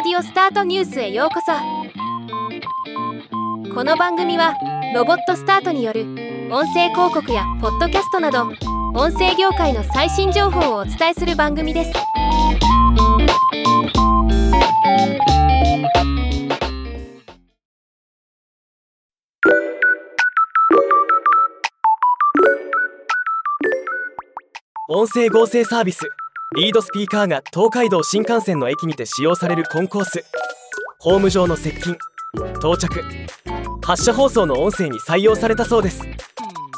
オスタートニュースへようこそ。この番組はロボットスタートによる音声広告やポッドキャストなど音声業界の最新情報をお伝えする番組です。音声合成サービス。リードスピーカーが東海道新幹線の駅にて使用されるコンコース。ホーム上の接近到着。発車放送の音声に採用されたそうです。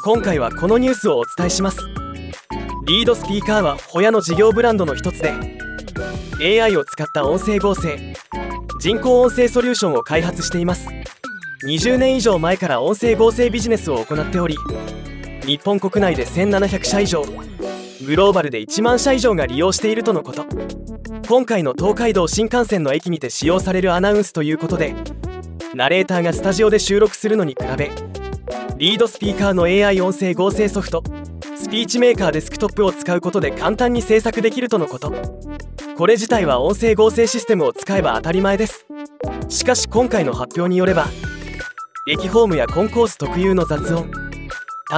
今回はこのニュースをお伝えします。リードスピーカーはホヤの事業ブランドの一つで AI を使った音声合成人工音声ソリューションを開発しています。20年以上前から音声合成ビジネスを行っており日本国内で1700社以上グローバルで1万社以上が利用しているとのこと。今回の東海道新幹線の駅にて使用されるアナウンスということでナレーターがスタジオで収録するのに比べリードスピーカーの AI 音声合成ソフトスピーチメーカーデスクトップを使うことで簡単に制作できるとのこと。これ自体は音声合成システムを使えば当たり前です。しかし今回の発表によれば駅ホームやコンコース特有の雑音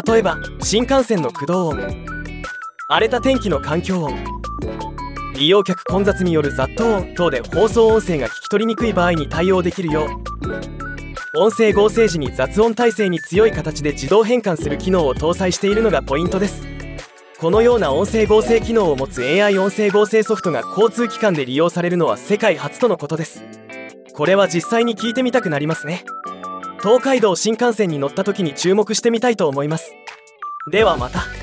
例えば新幹線の駆動音荒れた天気の環境音。利用客混雑による雑踏音等で放送音声が聞き取りにくい場合に対応できるよう音声合成時に雑音耐性に強い形で自動変換する機能を搭載しているのがポイントです。このような音声合成機能を持つ AI 音声合成ソフトが交通機関で利用されるのは世界初とのことです。これは実際に聞いてみたくなりますね。東海道新幹線に乗った時に注目してみたいと思います。ではまた。